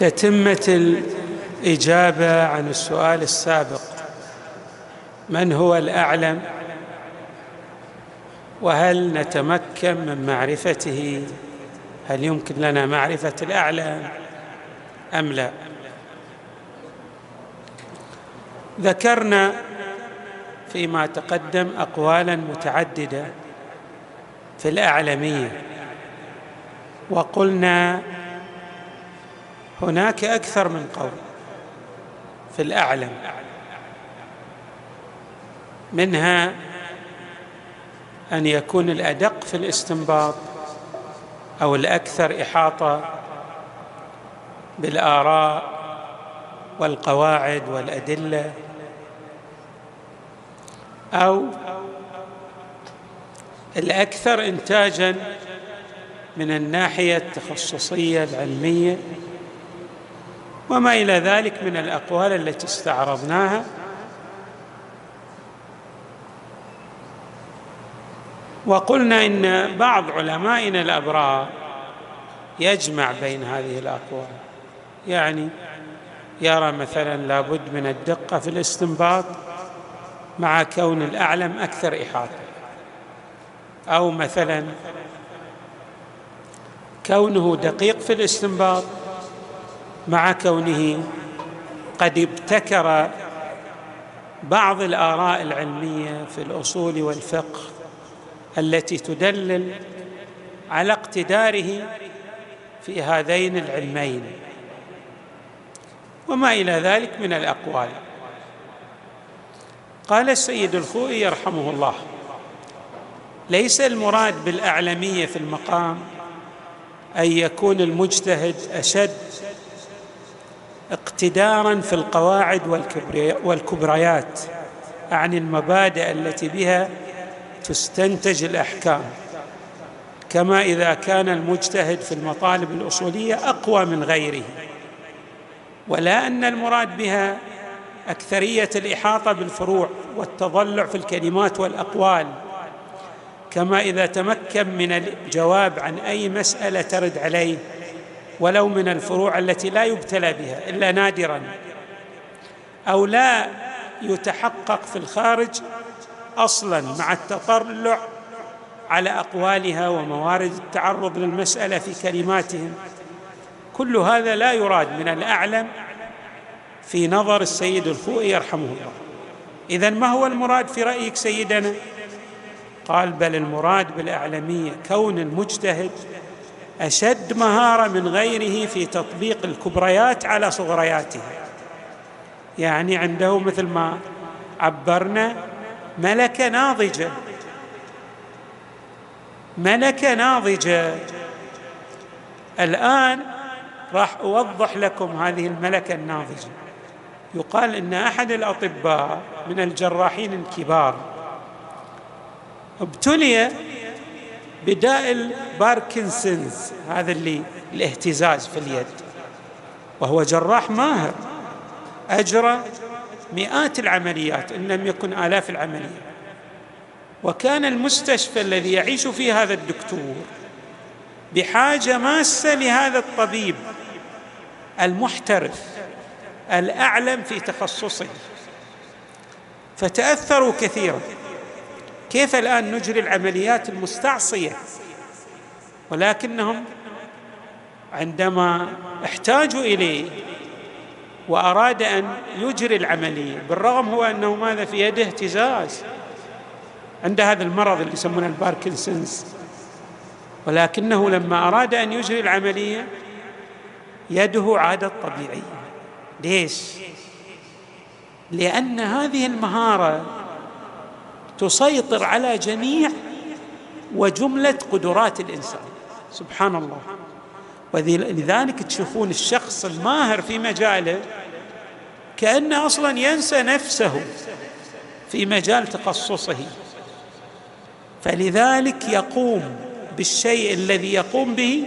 تتمه الإجابة عن السؤال السابق. من هو الأعلم؟ وهل نتمكن من معرفته؟ هل يمكن لنا معرفة الأعلم أم لا؟ ذكرنا فيما تقدم اقوالا متعددة في الأعلمية وقلنا هناك أكثر من قول في الأعلم منها أن يكون الأدق في الاستنباط أو الأكثر إحاطة بالآراء والقواعد والأدلة أو الأكثر انتاجا من الناحية التخصصية العلمية وما إلى ذلك من الأقوال التي استعرضناها. وقلنا إن بعض علمائنا الأبرار يجمع بين هذه الأقوال. يعني يرى مثلا لابد من الدقة في الاستنباط مع كون الأعلم أكثر إحاطة. أو مثلا كونه دقيق في الاستنباط مع كونه قد ابتكر بعض الآراء العلمية في الأصول والفقه التي تدلل على اقتداره في هذين العلمين وما إلى ذلك من الأقوال. قال السيد الخوئي يرحمه الله ليس المراد بالأعلمية في المقام أن يكون المجتهد أشد اقتدارا في القواعد والكبريات عن المبادئ التي بها تستنتج الأحكام. كما إذا كان المجتهد في المطالب الأصولية أقوى من غيره. ولا أن المراد بها أكثرية الإحاطة بالفروع والتضلع في الكلمات والأقوال. كما إذا تمكن من الجواب عن أي مسألة ترد عليه ولو من الفروع التي لا يبتلى بها إلا نادرا أو لا يتحقق في الخارج أصلا مع التطلع على أقوالها وموارد التعرض للمسألة في كلماتهم. كل هذا لا يراد من الأعلم في نظر السيد الخوئي يرحمه الله. اذا ما هو المراد في رأيك سيدنا؟ قال بل المراد بالأعلمية كون المجتهد أشد مهارة من غيره في تطبيق الكبريات على صغرياتها يعني عنده مثل ما عبرنا ملكة ناضجة. ملكة ناضجة. الآن راح أوضح لكم هذه الملكة الناضجة. يقال إن أحد الأطباء من الجراحين الكبار ابتلي بداء الباركنسونز هذا اللي الاهتزاز في اليد. وهو جراح ماهر أجرى مئات العمليات إن لم يكن آلاف العمليات وكان المستشفى الذي يعيش فيه هذا الدكتور بحاجة ماسة لهذا الطبيب المحترف الأعلم في تخصصه. فتأثروا كثيرا. كيف الآن نجري العمليات المستعصية؟ ولكنهم عندما احتاجوا إليه وأراد أن يجري العملية بالرغم هو أنه ماذا في يده؟ اهتزاز. عند هذا المرض اللي يسمونه الباركنسونز. ولكنه لما أراد أن يجري العملية يده عادت طبيعية. ليش؟ لأن هذه المهارة تسيطر على جميع وجملة قدرات الإنسان. سبحان الله. ولذلك تشوفون الشخص الماهر في مجاله كأنه أصلا ينسى نفسه في مجال تخصصه. فلذلك يقوم بالشيء الذي يقوم به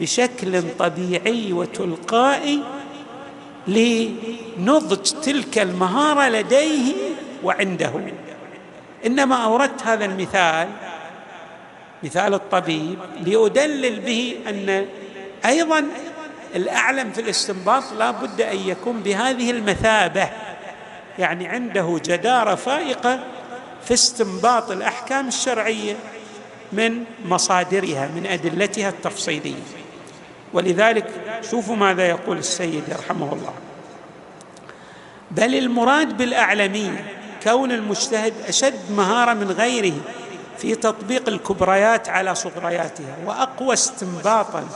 بشكل طبيعي وتلقائي لنضج تلك المهارة لديه وعنده. إنما أوردت هذا المثال مثال الطبيب لأدلل به أن أيضا الأعلم في الاستنباط لا بد أن يكون بهذه المثابة يعني عنده جدارة فائقة في استنباط الأحكام الشرعية من مصادرها من أدلتها التفصيلية. ولذلك شوفوا ماذا يقول السيد رحمه الله. بل المراد بالأعلمية كون المجتهد أشد مهارة من غيره في تطبيق الكبريات على صغرياتها وأقوى استنباطا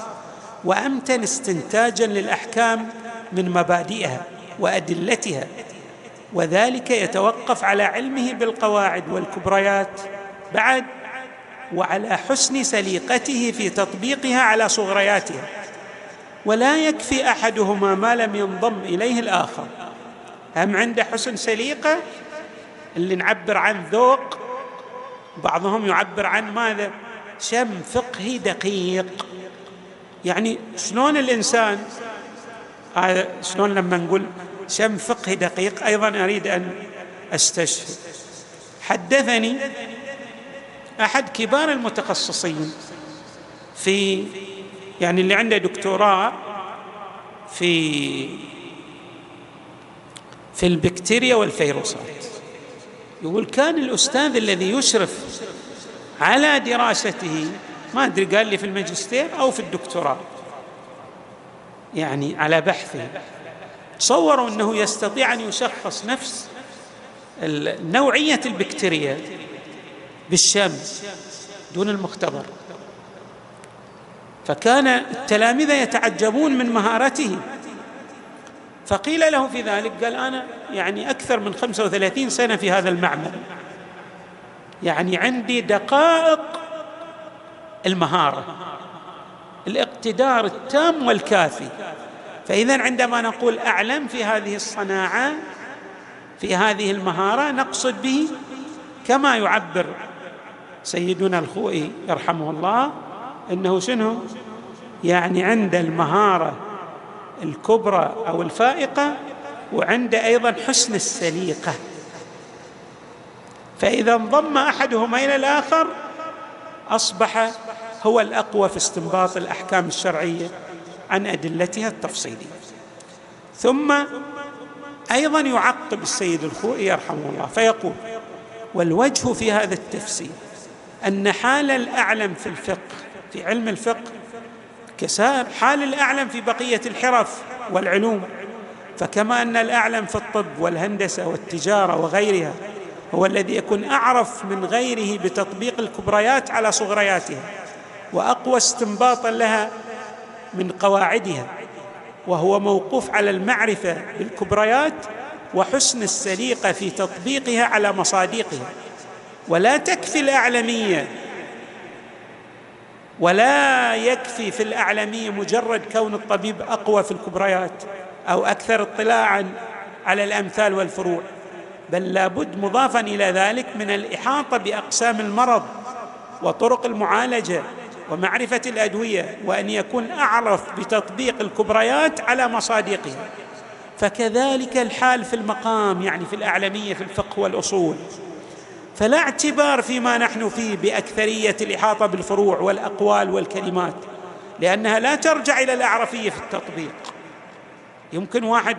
وأمتن استنتاجا للأحكام من مبادئها وأدلتها وذلك يتوقف على علمه بالقواعد والكبريات بعد وعلى حسن سليقته في تطبيقها على صغرياتها. ولا يكفي أحدهما ما لم ينضم إليه الآخر. هم عنده حسن سليقة؟ اللي نعبر عن ذوق بعضهم يعبر عن ماذا؟ شم فقهي دقيق. يعني شلون الإنسان هذا شلون لما نقول شم فقهي دقيق أيضا أريد أن أستشهد. حدثني أحد كبار المتخصصين في يعني اللي عنده دكتوراه في في البكتيريا والفيروسات. يقول كان الأستاذ الذي يشرف على دراسته ما أدري قال لي في الماجستير أو في الدكتوراه. يعني على بحثه. تصوروا أنه يستطيع أن يشخص نفس نوعية البكتيريا بالشم دون المختبر. فكان التلامذه يتعجبون من مهارته. فقيل له في ذلك قال أنا يعني أكثر من 35 سنة في هذا المعمل. يعني عندي دقائق المهارة الاقتدار التام والكافي. فإذا عندما نقول أعلم في هذه الصناعة في هذه المهارة نقصد به كما يعبر سيدنا الخوئي يرحمه الله إنه شنو؟ يعني عند المهارة الكبرى أو الفائقة وعند أيضا حسن السليقة. فإذا انضم أحدهما إلى الآخر أصبح هو الأقوى في استنباط الأحكام الشرعية عن أدلتها التفصيلية. ثم أيضا يعقب السيد الخوئي يرحمه الله فيقول والوجه في هذا التفسير أن حال الأعلم في الفقه في علم الفقه كسائر حال الأعلم في بقية الحرف والعلوم فكما أن الأعلم في الطب والهندسة والتجارة وغيرها هو الذي يكون أعرف من غيره بتطبيق الكبريات على صغرياتها وأقوى استنباطا لها من قواعدها وهو موقوف على المعرفة بالكبريات وحسن السليقة في تطبيقها على مصادقها. ولا تكفي الأعلمية ولا يكفي في الاعلميه مجرد كون الطبيب أقوى في الكبريات أو أكثر اطلاعا على الأمثال والفروع بل لابد مضافا إلى ذلك من الإحاطة بأقسام المرض وطرق المعالجة ومعرفة الأدوية وأن يكون أعرف بتطبيق الكبريات على مصادقها فكذلك الحال في المقام يعني في الأعلمية في الفقه والأصول. فلا اعتبار فيما نحن فيه بأكثرية الإحاطة بالفروع والأقوال والكلمات لأنها لا ترجع إلى الأعرفية في التطبيق. يمكن واحد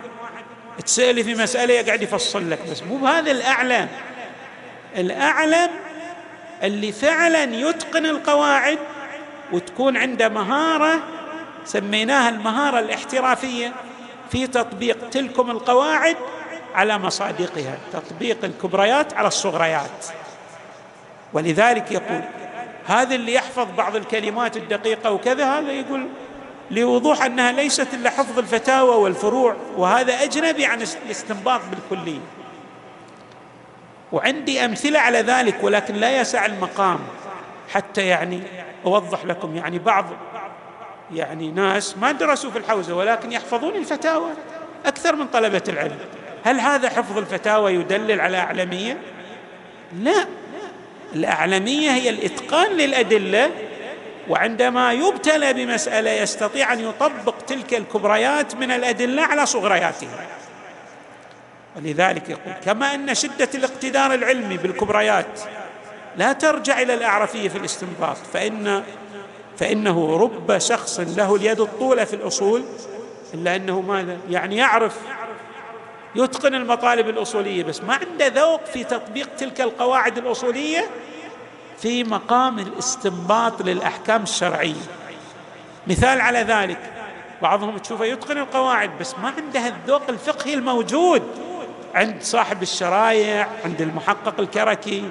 تسألي في مسألة يقعد يفصل لك بس مو بهذا الأعلم الأعلم اللي فعلا يتقن القواعد وتكون عنده مهارة سميناها المهارة الاحترافية في تطبيق تلكم القواعد على مصادقها تطبيق الكبريات على الصغريات. ولذلك يقول هذا اللي يحفظ بعض الكلمات الدقيقة وكذا هذا يقول لوضوح أنها ليست إلا حفظ الفتاوى والفروع وهذا أجنبي عن الاستنباط بالكلية. وعندي أمثلة على ذلك ولكن لا يسع المقام حتى يعني أوضح لكم. يعني بعض يعني ناس ما درسوا في الحوزة ولكن يحفظون الفتاوى أكثر من طلبة العلم. هل هذا حفظ الفتاوى يدلل على أعلمية؟ لا. الأعلمية هي الإتقان للأدلة وعندما يبتلى بمسألة يستطيع أن يطبق تلك الكبريات من الأدلة على صغرياتها. ولذلك يقول كما أن شدة الاقتدار العلمي بالكبريات لا ترجع إلى الأعرفية في الاستنباط فإن فإنه رب شخص له اليد الطولة في الأصول إلا أنه ماذا؟ يعني يعرف يتقن المطالب الأصولية بس ما عنده ذوق في تطبيق تلك القواعد الأصولية في مقام الاستنباط للأحكام الشرعية. مثال على ذلك بعضهم تشوفه يتقن القواعد بس ما عنده الذوق الفقهي الموجود. عند صاحب الشرايع عند المحقق الكركي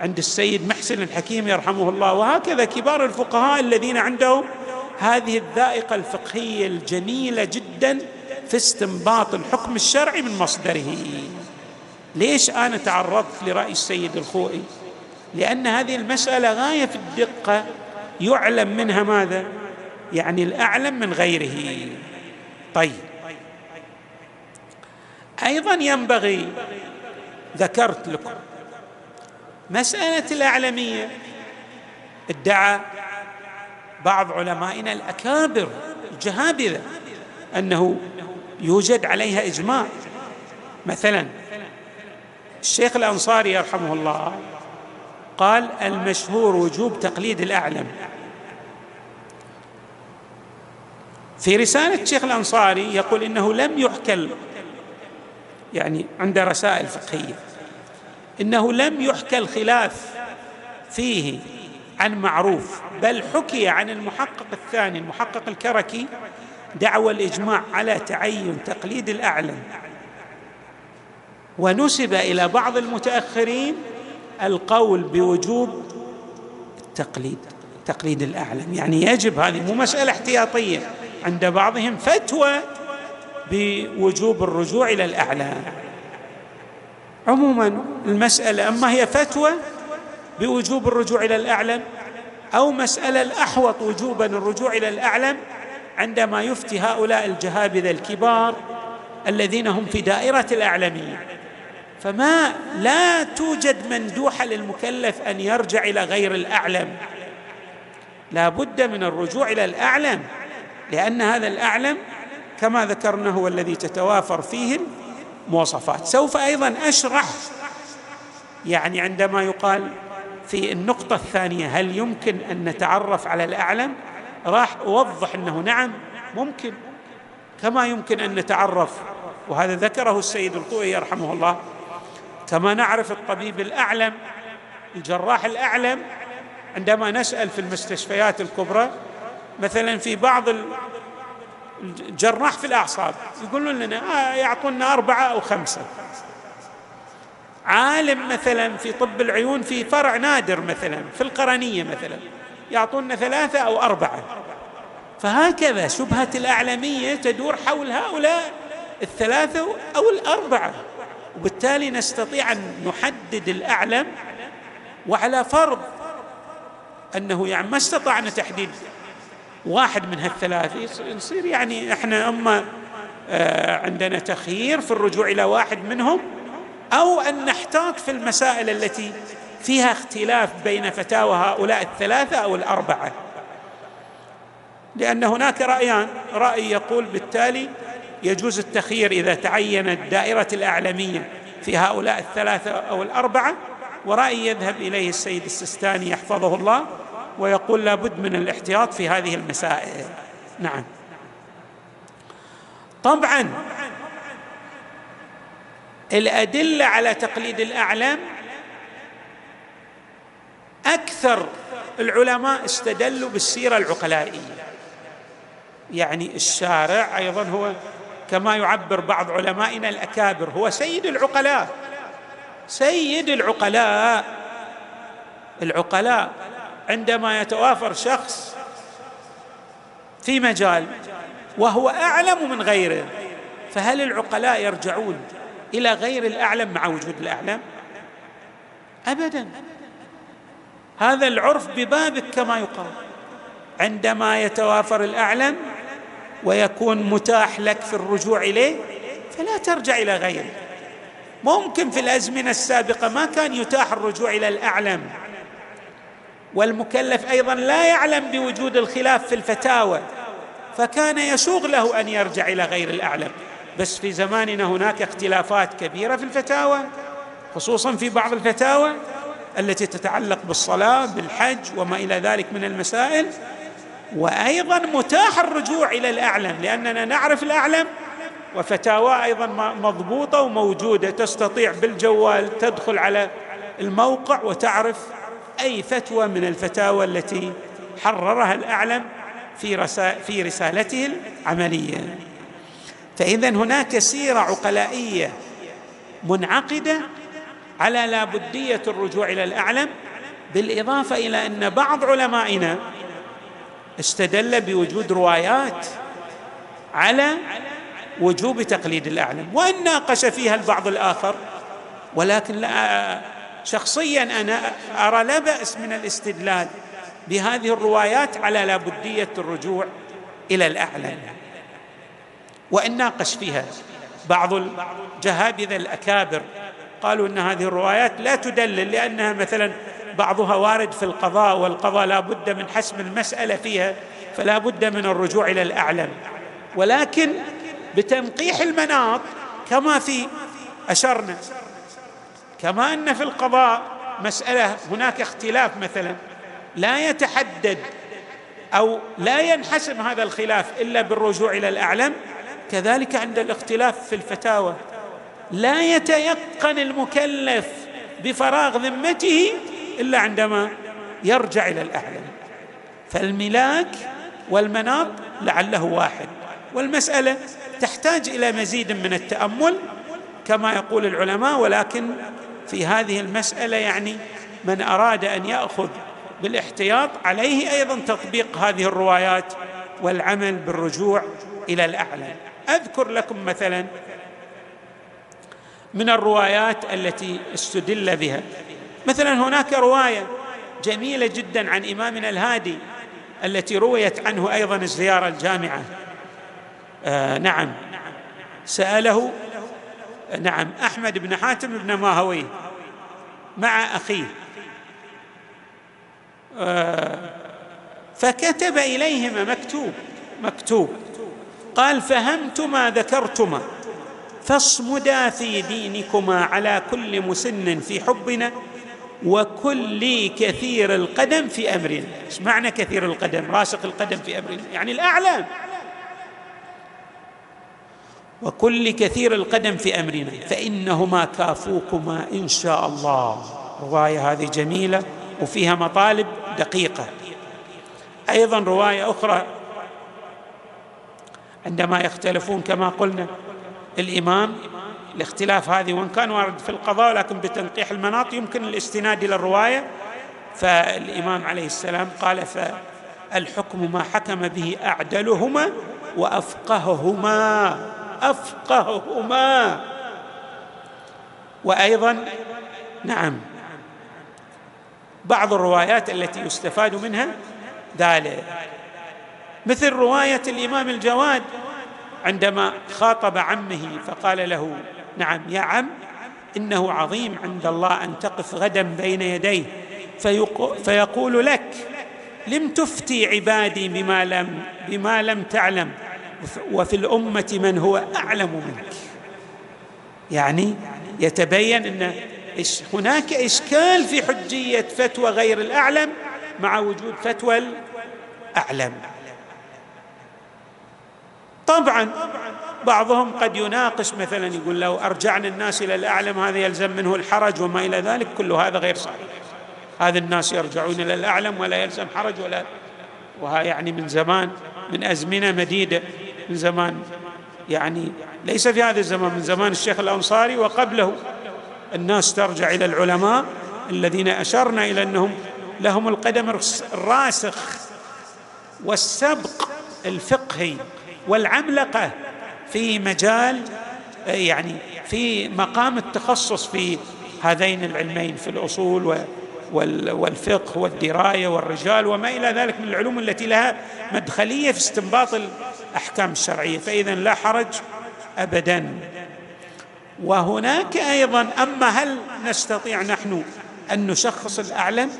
عند السيد محسن الحكيم يرحمه الله وهكذا كبار الفقهاء الذين عندهم هذه الذائقة الفقهية الجميلة جدا. في استنباط الحكم الشرعي من مصدره. ليش أنا تعرضت لرأي السيد الخوئي؟ لأن هذه المسألة غاية في الدقة يعلم منها ماذا؟ يعني الأعلم من غيره. طيب. أيضا ينبغي ذكرت لكم مسألة الأعلمية. ادعى بعض علمائنا الأكابر الجهابذة أنه يوجد عليها إجماع. مثلا الشيخ الأنصاري يرحمه الله قال المشهور وجوب تقليد الأعلم. في رسالة الشيخ الأنصاري يقول إنه لم يحكى يعني عند رسائل فقهية إنه لم يحكى الخلاف فيه عن معروف بل حكي عن المحقق الثاني المحقق الكركي دعوى الإجماع على تعين تقليد الاعلم ونسب إلى بعض المتأخرين القول بوجوب التقليد تقليد الاعلم يعني يجب هذه مو مسألة احتياطية. عند بعضهم فتوى بوجوب الرجوع إلى الاعلام عموما المسألة أما هي فتوى بوجوب الرجوع إلى الاعلم أو مسألة الأحوط وجوبا الرجوع إلى الاعلم عندما يفتي هؤلاء الجهابذة الكبار الذين هم في دائرة الاعلميه فما لا توجد مندوحة للمكلف أن يرجع إلى غير الأعلم. لا بد من الرجوع إلى الأعلم لأن هذا الأعلم كما ذكرنا هو الذي تتوافر فيه المواصفات. سوف أيضا أشرح يعني عندما يقال في النقطة الثانية هل يمكن أن نتعرف على الأعلم؟ راح أوضح أنه نعم ممكن كما يمكن أن نتعرف وهذا ذكره السيد القوي يرحمه الله كما نعرف الطبيب الأعلم الجراح الأعلم عندما نسأل في المستشفيات الكبرى مثلا في بعض الجراح في الأعصاب يقولون لنا آه يعطونا أربعة أو خمسة. عالم مثلا في طب العيون في فرع نادر مثلا في القرنية مثلا. يعطونا ثلاثة أو أربعة. فهكذا شبهة الاعلميه تدور حول هؤلاء الثلاثة أو الأربعة. وبالتالي نستطيع أن نحدد الأعلم وعلى فرض أنه يعني ما استطعنا تحديد واحد من هالثلاثة. يصير يعني إحنا أما آه، عندنا تخيير في الرجوع إلى واحد منهم أو أن نحتاط في المسائل التي فيها اختلاف بين فتاوى هؤلاء الثلاثة أو الأربعة. لأن هناك رأيان رأي يقول بالتالي يجوز التخيير إذا تعينت دائرة الاعلميه في هؤلاء الثلاثة أو الأربعة ورأي يذهب إليه السيد السستاني يحفظه الله ويقول لابد من الاحتياط في هذه المسائل. نعم. طبعا الأدلة على تقليد الاعلم أكثر العلماء استدلوا بالسيرة العقلائية. يعني الشارع أيضا هو كما يعبر بعض علمائنا الأكابر هو سيد العقلاء. سيد العقلاء. العقلاء عندما يتوافر شخص في مجال وهو أعلم من غيره فهل العقلاء يرجعون إلى غير الأعلم مع وجود الأعلم؟ ابدا. هذا العرف ببابك كما يقال. عندما يتوافر الأعلم ويكون متاح لك في الرجوع إليه فلا ترجع إلى غيره. ممكن في الأزمنة السابقة ما كان يتاح الرجوع إلى الأعلم. والمكلف أيضا لا يعلم بوجود الخلاف في الفتاوى فكان يسوغ له أن يرجع إلى غير الأعلم. بس في زماننا هناك اختلافات كبيرة في الفتاوى خصوصا في بعض الفتاوى. التي تتعلق بالصلاة بالحج وما إلى ذلك من المسائل. وأيضا متاح الرجوع إلى الأعلم لأننا نعرف الأعلم وفتاوى أيضا مضبوطة وموجودة تستطيع بالجوال تدخل على الموقع وتعرف أي فتوى من الفتاوى التي حررها الأعلم في في رسالته العملية. فاذا هناك سيرة عقلائية منعقدة على لابديه الرجوع إلى الأعلم بالإضافة إلى أن بعض علمائنا استدل بوجود روايات على وجوب تقليد الأعلم وإن ناقش فيها البعض الآخر ولكن لا شخصيا أنا أرى لا بأس من الاستدلال بهذه الروايات على لابديه الرجوع إلى الأعلم. وإن ناقش فيها بعض الجهابذه الأكابر قالوا إن هذه الروايات لا تدلل لأنها مثلا بعضها وارد في القضاء والقضاء لا بد من حسم المسألة فيها فلا بد من الرجوع إلى الأعلم. ولكن بتنقيح المناط كما في أشرنا كما أن في القضاء مسألة هناك اختلاف مثلا لا يتحدد أو لا ينحسم هذا الخلاف إلا بالرجوع إلى الأعلم كذلك عند الاختلاف في الفتاوى. لا يتيقن المكلف بفراغ ذمته إلا عندما يرجع إلى الاعلم فالملاك والمناط لعله واحد. والمسألة تحتاج إلى مزيد من التأمل كما يقول العلماء ولكن في هذه المسألة يعني من أراد أن يأخذ بالاحتياط عليه أيضا تطبيق هذه الروايات والعمل بالرجوع إلى الأعلى. أذكر لكم مثلا من الروايات التي استدل بها. مثلا هناك رواية جميلة جدا عن إمامنا الهادي التي رويت عنه أيضا الزيارة الجامعة. آه نعم. سأله نعم أحمد بن حاتم بن ماهوي مع أخيه. آه فكتب إليهما مكتوب مكتوب. قال فهمت ما ذكرتما. فاصمدا في دينكما على كل مسن في حبنا وكل كثير القدم في أمرنا. إيش معنى كثير القدم؟ راسخ القدم في أمرنا. يعني الأعلام. وكل كثير القدم في أمرنا. فإنهما كافوكما إن شاء الله. رواية هذه جميلة وفيها مطالب دقيقة. أيضا رواية أخرى. عندما يختلفون كما قلنا الامام الاختلاف هذه وإن كان وارد في القضاء لكن بتنقيح المناط يمكن الاستناد إلى الرواية. فالامام عليه السلام قال فالحكم ما حكم به أعدلهما وأفقههما أفقههما. وأيضا نعم بعض الروايات التي يستفاد منها ذلك. مثل رواية الإمام الجواد عندما خاطب عمه فقال له نعم يا عم إنه عظيم عند الله أن تقف غدا بين يديه فيقول لك لم تفتي عبادي بما لم بما لم تعلم وفي الأمة من هو أعلم منك. يعني يتبين أن هناك إشكال في حجية فتوى غير الأعلم مع وجود فتوى الأعلم. طبعا بعضهم قد يناقش مثلا يقول لو أرجعنا الناس إلى الأعلم هذا يلزم منه الحرج وما إلى ذلك كل هذا غير صحيح. هذا الناس يرجعون إلى الأعلم ولا يلزم حرج ولا وها يعني من زمان من أزمنة مديدة من زمان يعني ليس في هذا الزمان من زمان الشيخ الأنصاري وقبله الناس ترجع إلى العلماء الذين أشرنا إلى أنهم لهم القدم الراسخ والسبق الفقهي. والعملقة في مجال يعني في مقام التخصص في هذين العلمين في الأصول والفقه والدراية والرجال وما إلى ذلك من العلوم التي لها مدخلية في استنباط الأحكام الشرعية فاذا لا حرج ابدا. وهناك أيضا أما هل نستطيع نحن أن نشخص الأعلم؟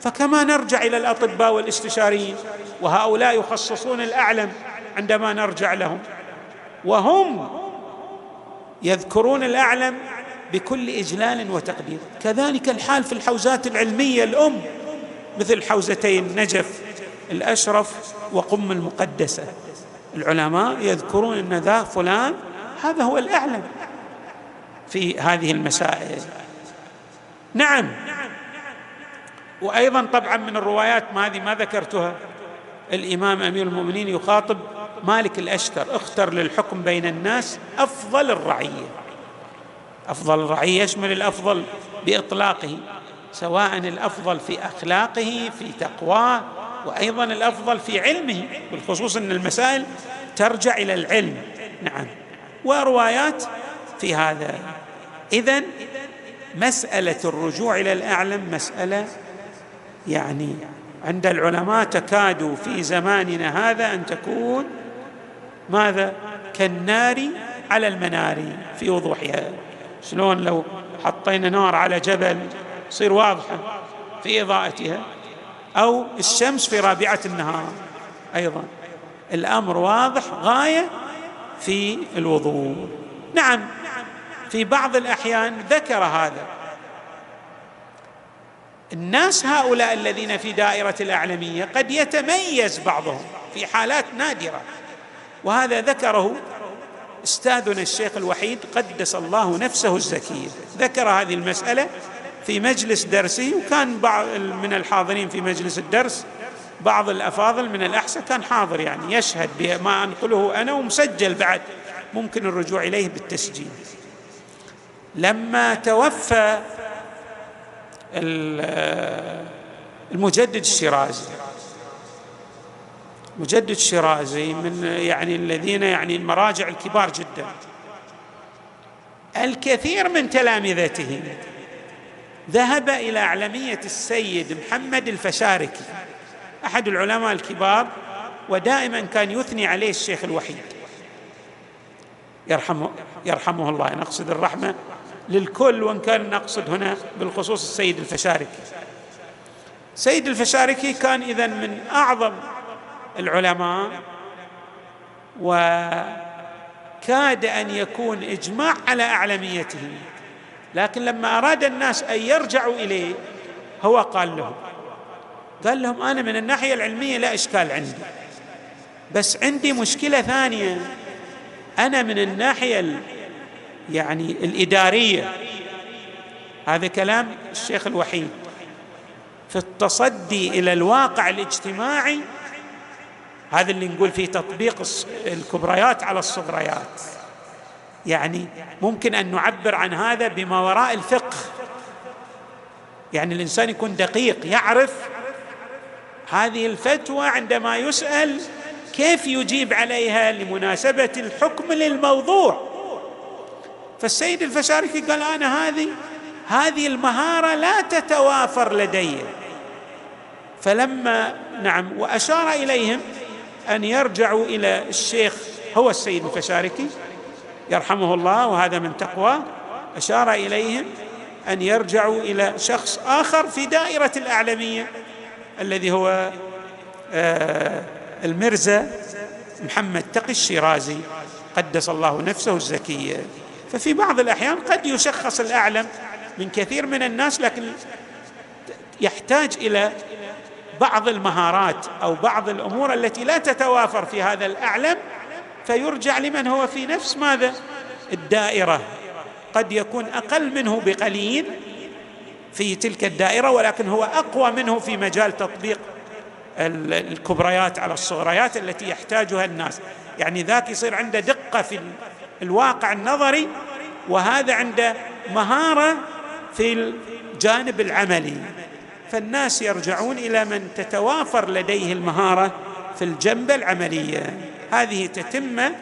فكما نرجع إلى الأطباء والاستشاريين وهؤلاء يخصصون الأعلم عندما نرجع لهم. وهم يذكرون الأعلم بكل إجلال وتقدير. كذلك الحال في الحوزات العلمية الأم مثل حوزتي النجف الأشرف وقم المقدسة. العلماء يذكرون أن ذا فلان هذا هو الأعلم في هذه المسائل. نعم. وأيضا طبعا من الروايات ما هذه ما ذكرتها الإمام أمير المؤمنين يخاطب مالك الأشتر اختر للحكم بين الناس أفضل الرعية. أفضل الرعية يشمل الأفضل بإطلاقه سواء الأفضل في أخلاقه في تقواه وأيضا الأفضل في علمه بالخصوص إن المسائل ترجع إلى العلم. نعم. وروايات في هذا. اذا مسألة الرجوع إلى الأعلم مسألة يعني عند العلماء تكاد في زماننا هذا أن تكون ماذا؟ كالنار على المنار في وضوحها. شلون لو حطينا نار على جبل تصير واضحة في إضاءتها؟ أو الشمس في رابعة النهار أيضا. الأمر واضح غاية في الوضوء. نعم في بعض الأحيان ذكر هذا. الناس هؤلاء الذين في دائرة الاعلميه قد يتميز بعضهم في حالات نادرة. وهذا ذكره أستاذنا الشيخ الوحيد قدس الله نفسه الزكية. ذكر هذه المسألة في مجلس درسه وكان بعض من الحاضرين في مجلس الدرس بعض الأفاضل من الاحسن كان حاضر يعني يشهد بما أنقله أنا ومسجل بعد ممكن الرجوع إليه بالتسجيل. لما توفى المجدد الشيرازي مجدد الشيرازي من يعني الذين يعني المراجع الكبار جدا. الكثير من تلامذته ذهب إلى أعلمية السيد محمد الفشاركي أحد العلماء الكبار ودائما كان يثني عليه الشيخ الوحيد. يرحمه يرحمه الله نقصد الرحمة للكل وإن كان نقصد هنا بالخصوص السيد الفشاركي. سيد الفشاركي كان اذا من أعظم العلماء وكاد أن يكون إجماع على أعلميته. لكن لما أراد الناس أن يرجعوا إليه هو قال لهم قال لهم أنا من الناحية العلمية لا إشكال عندي. بس عندي مشكلة ثانية. أنا من الناحية يعني الإدارية. هذا كلام الشيخ الوحيد. في التصدي إلى الواقع الاجتماعي هذا اللي نقول فيه تطبيق الكبريات على الصغريات. يعني ممكن أن نعبر عن هذا بما وراء الفقه. يعني الإنسان يكون دقيق يعرف هذه الفتوى عندما يسأل كيف يجيب عليها لمناسبة الحكم للموضوع. فالسيد الفشاركي قال أنا هذه هذه المهارة لا تتوافر لدي. فلما نعم وأشار إليهم أن يرجعوا إلى الشيخ هو السيد الفشاركي يرحمه الله وهذا من تقوى. أشار إليهم أن يرجعوا إلى شخص آخر في دائرة الاعلميه الذي هو آه، المرزا محمد تقي الشيرازي. قدس الله نفسه الزكية. ففي بعض الأحيان قد يشخص الأعلم من كثير من الناس لكن يحتاج إلى بعض المهارات أو بعض الأمور التي لا تتوافر في هذا الأعلم فيرجع لمن هو في نفس ماذا؟ الدائرة. قد يكون أقل منه بقليل في تلك الدائرة ولكن هو أقوى منه في مجال تطبيق الكبريات على الصغريات التي يحتاجها الناس. يعني ذاك يصير عنده دقة في الواقع النظري وهذا عنده مهارة في الجانب العملي. فالناس يرجعون إلى من تتوافر لديه المهارة في الجنبه العملية. هذه تتمه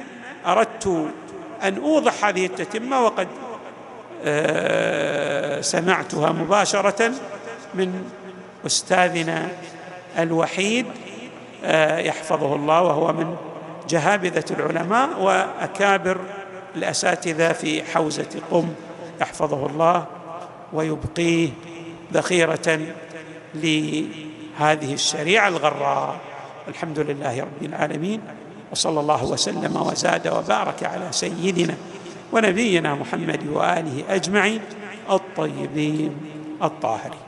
أردت أن أوضح هذه التتمة وقد آه، سمعتها مباشرة من أستاذنا الوحيد آه، يحفظه الله وهو من جهابذة العلماء وأكابر الأساتذة في حوزة قم يحفظه الله ويبقيه ذخيرة لهذه الشريعة الغراء. الحمد لله رب العالمين وصلى الله وسلم وزاد وبارك على سيدنا ونبينا محمد وآله أجمعين الطيبين الطاهرين.